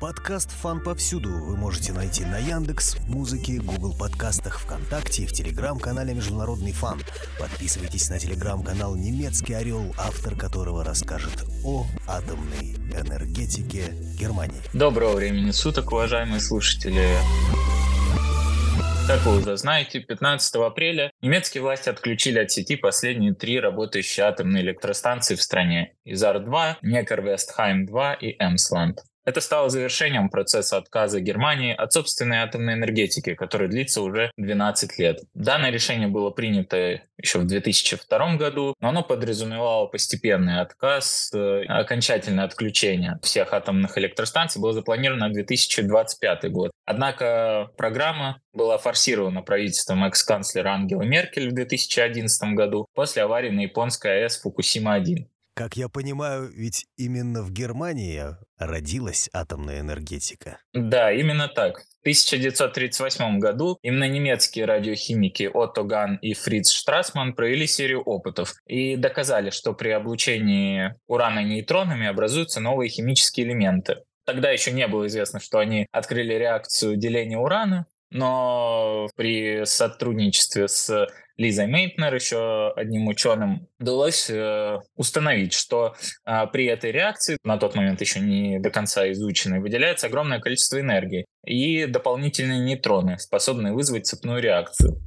Подкаст «Фан» повсюду вы можете найти на Яндекс, Музыке, Google подкастах, ВКонтакте и в телеграм-канале «Международный фан». Подписывайтесь на телеграм-канал «Немецкий орел», автор которого расскажет о атомной энергетике Германии. Доброго времени суток, уважаемые слушатели. Как вы уже знаете, 15 апреля немецкие власти отключили от сети последние три работающие атомные электростанции в стране – Изар-2, Некер-Вестхайм-2 и Эмсланд. Это стало завершением процесса отказа Германии от собственной атомной энергетики, который длится уже 12 лет. Данное решение было принято еще в 2002 году, но оно подразумевало постепенный отказ, э, окончательное отключение всех атомных электростанций было запланировано на 2025 год. Однако программа была форсирована правительством экс-канцлера Ангела Меркель в 2011 году после аварии на японской АЭС Фукусима-1. Как я понимаю, ведь именно в Германии родилась атомная энергетика. Да, именно так. В 1938 году именно немецкие радиохимики Отто Ган и Фриц Штрасман провели серию опытов и доказали, что при облучении урана нейтронами образуются новые химические элементы. Тогда еще не было известно, что они открыли реакцию деления урана, но при сотрудничестве с Лизой Мейтнер, еще одним ученым, удалось э, установить, что э, при этой реакции, на тот момент еще не до конца изученной, выделяется огромное количество энергии и дополнительные нейтроны, способные вызвать цепную реакцию.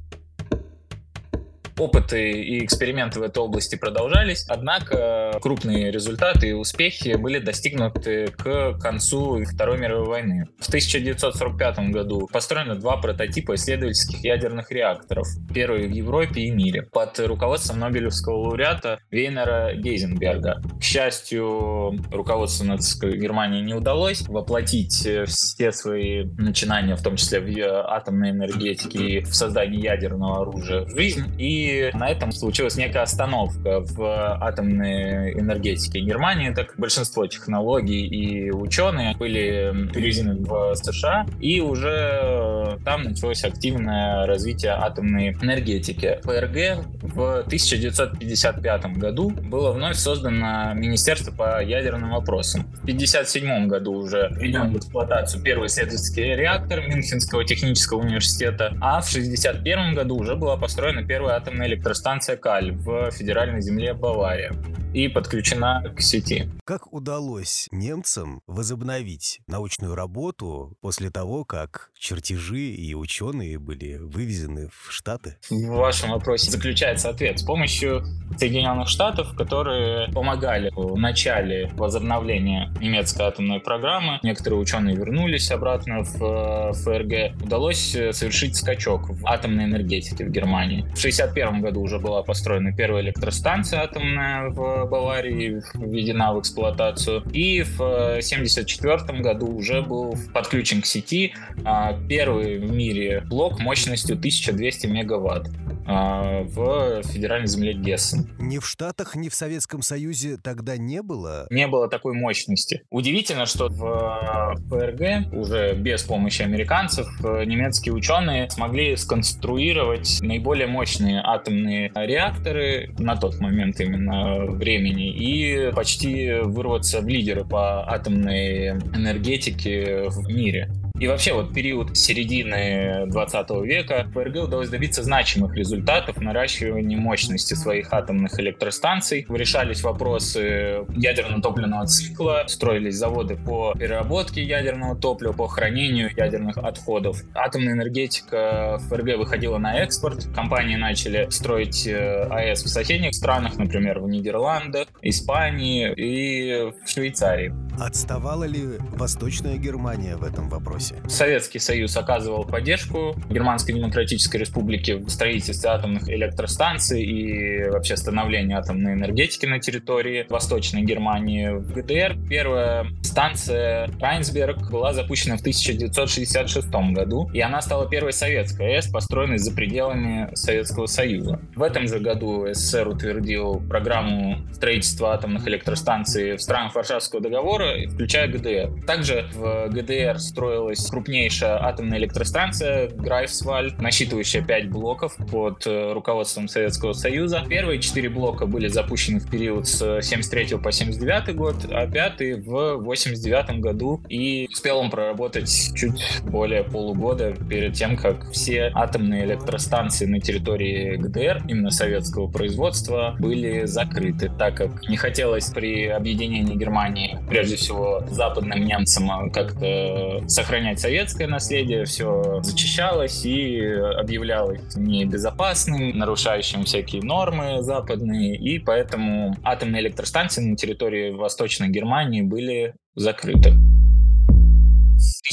Опыты и эксперименты в этой области продолжались, однако крупные результаты и успехи были достигнуты к концу Второй мировой войны. В 1945 году построено два прототипа исследовательских ядерных реакторов, первый в Европе и мире, под руководством Нобелевского лауреата Вейнера Гейзенберга. К счастью, руководству нацистской Германии не удалось воплотить все свои начинания, в том числе в атомной энергетике и в создании ядерного оружия в жизнь, и на этом случилась некая остановка в атомной энергетике Германии, так большинство технологий и ученые были перевезены в США, и уже там началось активное развитие атомной энергетики. ПРГ в 1955 году было вновь создано Министерство по ядерным вопросам. В 1957 году уже введен в эксплуатацию первый исследовательский реактор Мюнхенского технического университета, а в 1961 году уже была построена первая атомная атомная электростанция Каль в федеральной земле Бавария и подключена к сети. Как удалось немцам возобновить научную работу после того, как чертежи и ученые были вывезены в Штаты? В вашем вопросе заключается ответ. С помощью Соединенных Штатов, которые помогали в начале возобновления немецкой атомной программы, некоторые ученые вернулись обратно в э, ФРГ, удалось э, совершить скачок в атомной энергетике в Германии. В 1961 году уже была построена первая электростанция атомная в Баварии введена в эксплуатацию. И в 1974 году уже был подключен к сети а, первый в мире блок мощностью 1200 мегаватт. А, в федеральной земле Гессен. Ни в Штатах, ни в Советском Союзе тогда не было? Не было такой мощности. Удивительно, что в ФРГ уже без помощи американцев немецкие ученые смогли сконструировать наиболее мощные атомные реакторы на тот момент именно времени и почти вырваться в лидеры по атомной энергетике в мире. И вообще вот период середины 20 века ФРГ удалось добиться значимых результатов в наращивании мощности своих атомных электростанций. Решались вопросы ядерно-топливного цикла, строились заводы по переработке ядерного топлива, по хранению ядерных отходов. Атомная энергетика ФРГ выходила на экспорт. Компании начали строить э, АЭС в соседних странах, например, в Нидерландах, Испании и в Швейцарии. Отставала ли Восточная Германия в этом вопросе? Советский Союз оказывал поддержку Германской Демократической Республике в строительстве атомных электростанций и вообще становлении атомной энергетики на территории Восточной Германии. В ГДР первая станция Райнсберг была запущена в 1966 году, и она стала первой советской АЭС, построенной за пределами Советского Союза. В этом же году СССР утвердил программу строительства атомных электростанций в странах Варшавского договора, инфраструктуры, включая ГДР. Также в ГДР строилась крупнейшая атомная электростанция Грайфсвальд, насчитывающая 5 блоков под э, руководством Советского Союза. Первые четыре блока были запущены в период с 73 по 79 год, а пятый в 89 году. И успел он проработать чуть более полугода перед тем, как все атомные электростанции на территории ГДР, именно советского производства, были закрыты, так как не хотелось при объединении Германии, прежде всего, западным немцам как-то сохранять советское наследие, все зачищалось и объявлялось небезопасным, нарушающим всякие нормы западные, и поэтому атомные электростанции на территории Восточной Германии были закрыты.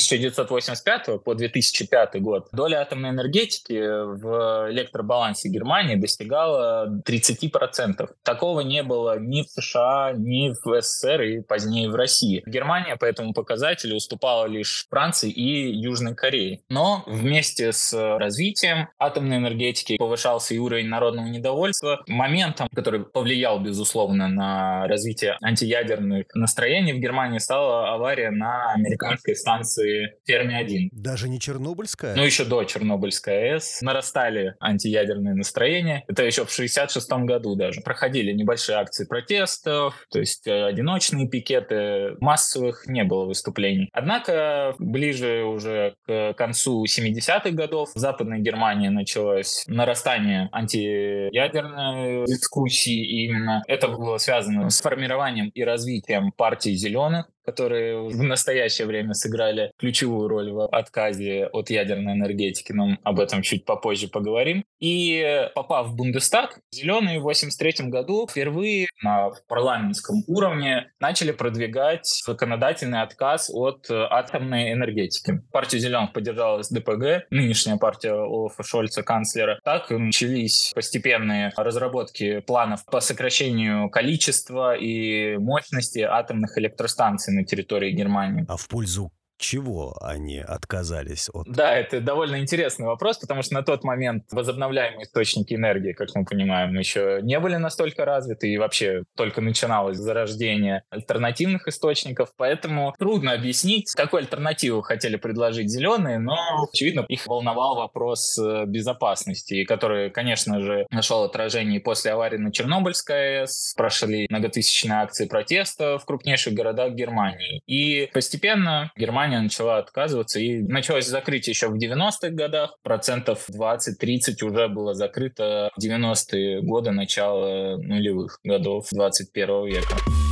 1985 по 2005 год доля атомной энергетики в электробалансе Германии достигала 30%. Такого не было ни в США, ни в СССР и позднее в России. Германия по этому показателю уступала лишь Франции и Южной Корее. Но вместе с развитием атомной энергетики повышался и уровень народного недовольства. Моментом, который повлиял, безусловно, на развитие антиядерных настроений в Германии, стала авария на американской станции станции Ферми-1. Даже не Чернобыльская? Ну, еще до Чернобыльской АЭС. Нарастали антиядерные настроения. Это еще в 66 году даже. Проходили небольшие акции протестов, то есть э, одиночные пикеты. Массовых не было выступлений. Однако ближе уже к концу 70-х годов в Западной Германии началось нарастание антиядерной дискуссии. И именно это было связано с формированием и развитием партии зеленых, которые в настоящее время сыграли ключевую роль в отказе от ядерной энергетики, но об этом чуть попозже поговорим. И попав в Бундестаг, зеленые в 1983 году впервые на парламентском уровне начали продвигать законодательный отказ от атомной энергетики. Партию зеленых поддержала СДПГ, нынешняя партия Олафа Шольца, канцлера. Так начались постепенные разработки планов по сокращению количества и мощности атомных электростанций территории Германии. А в пользу чего они отказались от? Да, это довольно интересный вопрос, потому что на тот момент возобновляемые источники энергии, как мы понимаем, еще не были настолько развиты, и вообще только начиналось зарождение альтернативных источников, поэтому трудно объяснить, какую альтернативу хотели предложить зеленые, но, очевидно, их волновал вопрос э, безопасности, который, конечно же, нашел отражение после аварии на Чернобыльской АЭС, прошли многотысячные акции протеста в крупнейших городах Германии. И постепенно Германия Германия начала отказываться, и началось закрытие еще в 90-х годах, процентов 20-30 уже было закрыто в 90-е годы, начало нулевых годов 21 века.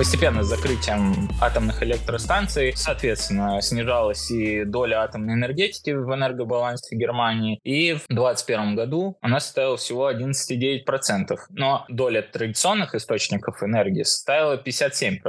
Постепенно с закрытием атомных электростанций, соответственно, снижалась и доля атомной энергетики в энергобалансе Германии. И в 2021 году она составила всего 11,9%. Но доля традиционных источников энергии составила 57%,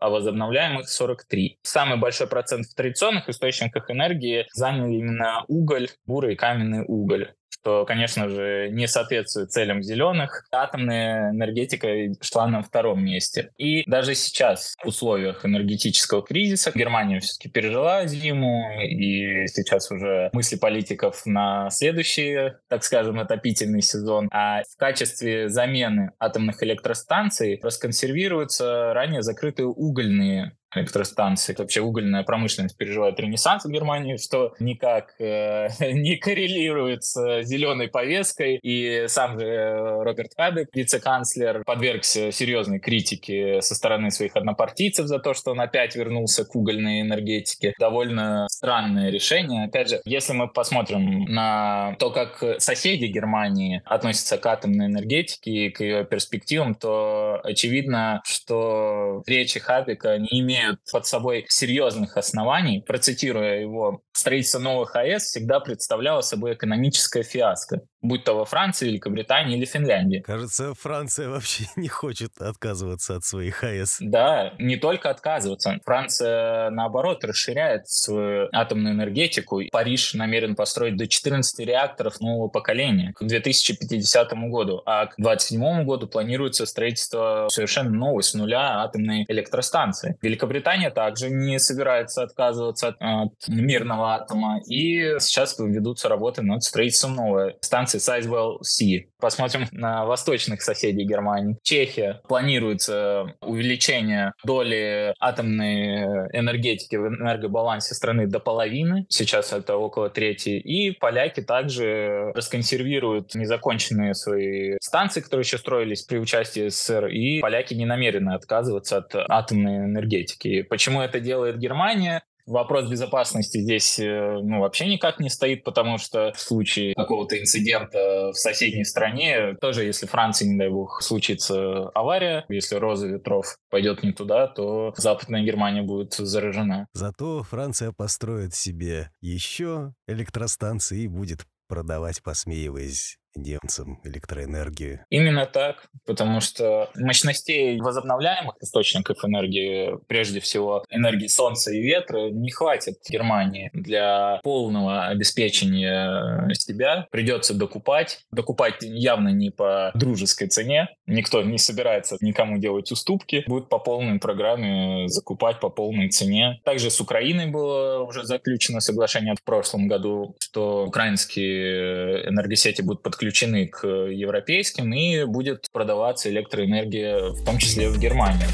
а возобновляемых 43%. Самый большой процент в традиционных источниках энергии заняли именно уголь, бурый каменный уголь что, конечно же, не соответствует целям зеленых. Атомная энергетика шла на втором месте. И даже сейчас в условиях энергетического кризиса Германия все-таки пережила зиму, и сейчас уже мысли политиков на следующий, так скажем, отопительный сезон. А в качестве замены атомных электростанций расконсервируются ранее закрытые угольные электростанции. Вообще угольная промышленность переживает ренессанс в Германии, что никак э, не коррелирует с зеленой повесткой. И сам же э, Роберт Хабек, вице-канцлер, подвергся серьезной критике со стороны своих однопартийцев за то, что он опять вернулся к угольной энергетике. Довольно странное решение. Опять же, если мы посмотрим на то, как соседи Германии относятся к атомной энергетике и к ее перспективам, то очевидно, что речи Хабика не имеют под собой серьезных оснований, процитируя его, строительство новых АЭС всегда представляло собой экономическое фиаско будь то во Франции, Великобритании или Финляндии. Кажется, Франция вообще не хочет отказываться от своих АЭС. Да, не только отказываться. Франция, наоборот, расширяет свою атомную энергетику. Париж намерен построить до 14 реакторов нового поколения к 2050 году, а к 2027 году планируется строительство совершенно новой с нуля атомной электростанции. Великобритания также не собирается отказываться от, от мирного атома, и сейчас ведутся работы над строительством новой станции станции Sizewell-C. Посмотрим на восточных соседей Германии. Чехия. Планируется увеличение доли атомной энергетики в энергобалансе страны до половины. Сейчас это около трети. И поляки также расконсервируют незаконченные свои станции, которые еще строились при участии СССР. И поляки не намерены отказываться от атомной энергетики. Почему это делает Германия? Вопрос безопасности здесь э, ну, вообще никак не стоит, потому что в случае какого-то инцидента в соседней стране, тоже если Франции, не дай бог, случится авария, если роза ветров пойдет не туда, то Западная Германия будет заражена. Зато Франция построит себе еще электростанции и будет продавать, посмеиваясь немцам электроэнергию. Именно так, потому что мощностей возобновляемых источников энергии, прежде всего энергии солнца и ветра, не хватит Германии для полного обеспечения себя. Придется докупать. Докупать явно не по дружеской цене. Никто не собирается никому делать уступки. Будет по полной программе закупать по полной цене. Также с Украиной было уже заключено соглашение в прошлом году, что украинские энергосети будут подключены подключены к европейским, и будет продаваться электроэнергия, в том числе в Германии.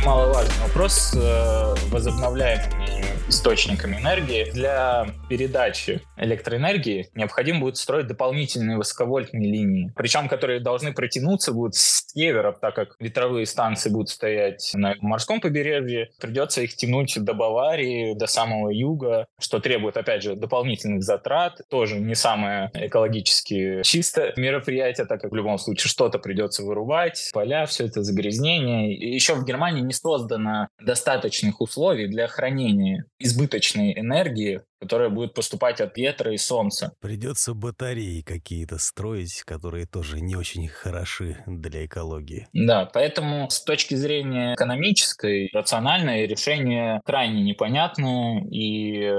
Немаловажный вопрос э, возобновляемыми источниками энергии. Для передачи электроэнергии необходимо будет строить дополнительные высоковольтные линии, причем которые должны протянуться будут с севера, так как ветровые станции будут стоять на морском побережье, придется их тянуть до Баварии, до самого юга, что требует, опять же, дополнительных затрат, тоже не самое экологически чистое мероприятие, так как в любом случае что-то придется вырубать, поля, все это загрязнение. И еще в Германии не создано достаточных условий для хранения избыточной энергии которая будет поступать от ветра и солнца. Придется батареи какие-то строить, которые тоже не очень хороши для экологии. Да, поэтому с точки зрения экономической, рациональное решение крайне непонятное и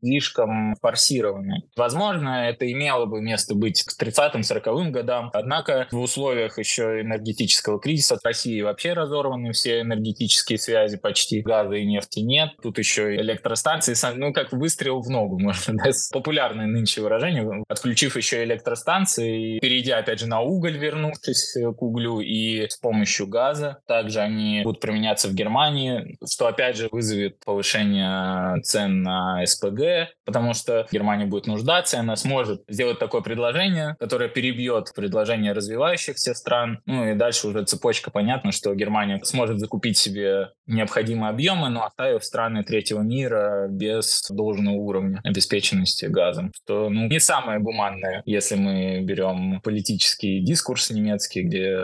слишком форсированное. Возможно, это имело бы место быть к 30-40-м годам, однако в условиях еще энергетического кризиса в России вообще разорваны все энергетические связи почти, газа и нефти нет, тут еще электростанции, ну как выстрел в ногу, можно, да, популярное нынче выражение, отключив еще электростанции, перейдя, опять же, на уголь, вернувшись к углю, и с помощью газа. Также они будут применяться в Германии, что, опять же, вызовет повышение цен на СПГ, потому что Германия будет нуждаться, и она сможет сделать такое предложение, которое перебьет предложение развивающихся стран. Ну и дальше уже цепочка понятно, что Германия сможет закупить себе необходимые объемы, но оставив страны третьего мира без должного уровня уровня обеспеченности газом, что ну, не самое гуманное, если мы берем политический дискурс немецкий, где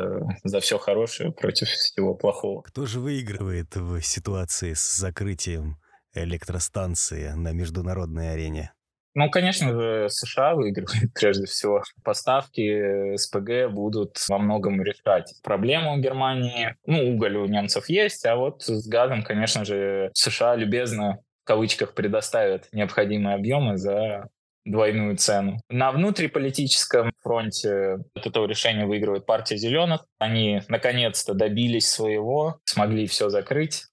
за все хорошее против всего плохого. Кто же выигрывает в ситуации с закрытием электростанции на международной арене? Ну, конечно же, США выигрывают прежде всего. Поставки СПГ будут во многом решать проблему Германии. Ну, уголь у немцев есть, а вот с газом, конечно же, США любезно в кавычках предоставят необходимые объемы за двойную цену. На внутриполитическом фронте от этого решения выигрывает партия зеленых. Они наконец-то добились своего, смогли все закрыть.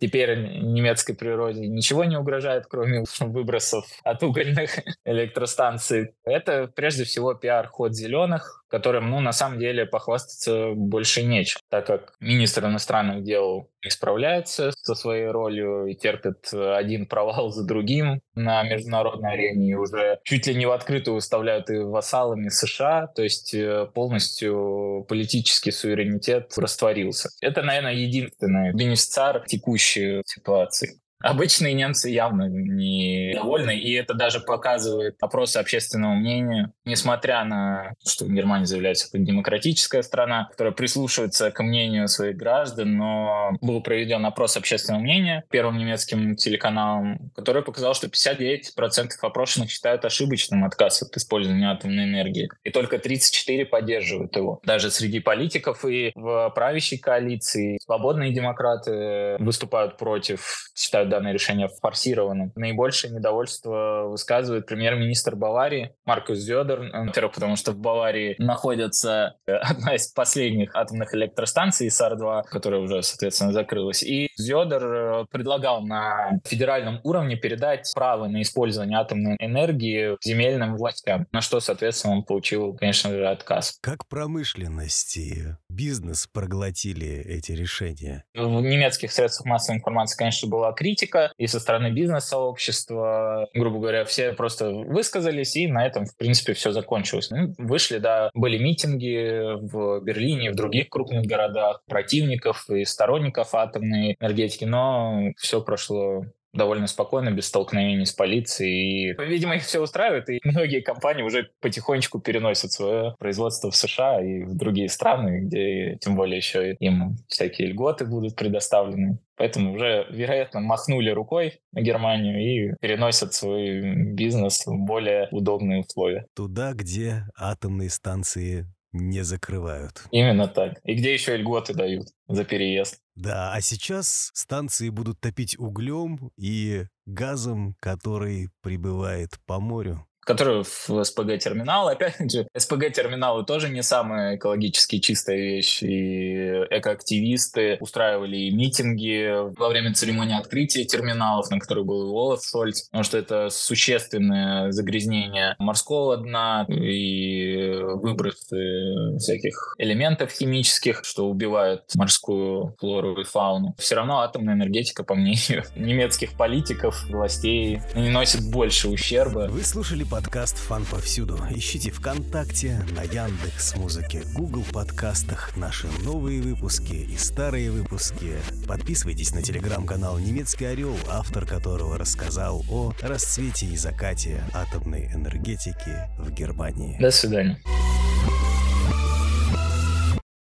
Теперь немецкой природе ничего не угрожает, кроме выбросов от угольных электростанций. Это прежде всего пиар-ход зеленых, которым, ну, на самом деле похвастаться больше нечем, так как министр иностранных дел не справляется со своей ролью и терпит один провал за другим на международной арене и уже чуть ли не в открытую выставляют и вассалами США, то есть э, полностью политический суверенитет растворился. Это, наверное, единственный бенефициар текущей ситуации. Обычные немцы явно не довольны, и это даже показывает опросы общественного мнения. Несмотря на то, что Германия заявляется как демократическая страна, которая прислушивается к мнению своих граждан, но был проведен опрос общественного мнения первым немецким телеканалом, который показал, что 59% опрошенных считают ошибочным отказ от использования атомной энергии, и только 34% поддерживают его. Даже среди политиков и в правящей коалиции свободные демократы выступают против, считают данное решение форсированным. Наибольшее недовольство высказывает премьер-министр Баварии Маркус Зёдер. Во-первых, потому что в Баварии находится э, одна из последних атомных электростанций САР-2, которая уже, соответственно, закрылась. И Зёдер э, предлагал на федеральном уровне передать право на использование атомной энергии земельным властям, на что, соответственно, он получил, конечно же, отказ. Как промышленность и бизнес проглотили эти решения? В немецких средствах массовой информации, конечно, была критика, и со стороны бизнес-сообщества, грубо говоря, все просто высказались, и на этом, в принципе, все закончилось. Ну, вышли, да, были митинги в Берлине, в других крупных городах, противников и сторонников атомной энергетики, но все прошло довольно спокойно, без столкновений с полицией. И, видимо, их все устраивает, и многие компании уже потихонечку переносят свое производство в США и в другие страны, где тем более еще им всякие льготы будут предоставлены. Поэтому уже, вероятно, махнули рукой на Германию и переносят свой бизнес в более удобные условия. Туда, где атомные станции не закрывают. Именно так. И где еще льготы дают за переезд. Да, а сейчас станции будут топить углем и газом, который прибывает по морю которые в СПГ-терминал. Опять же, СПГ-терминалы тоже не самая экологически чистая вещь. И экоактивисты устраивали митинги во время церемонии открытия терминалов, на которой был Олаф Шольц, потому что это существенное загрязнение морского дна и выбросы всяких элементов химических, что убивают морскую флору и фауну. Все равно атомная энергетика, по мнению немецких политиков, властей, наносит больше ущерба. Вы слушали подкаст «Фан повсюду». Ищите ВКонтакте, на Яндекс Музыке, Google подкастах наши новые выпуски и старые выпуски. Подписывайтесь на телеграм-канал «Немецкий орел», автор которого рассказал о расцвете и закате атомной энергетики в Германии. До свидания.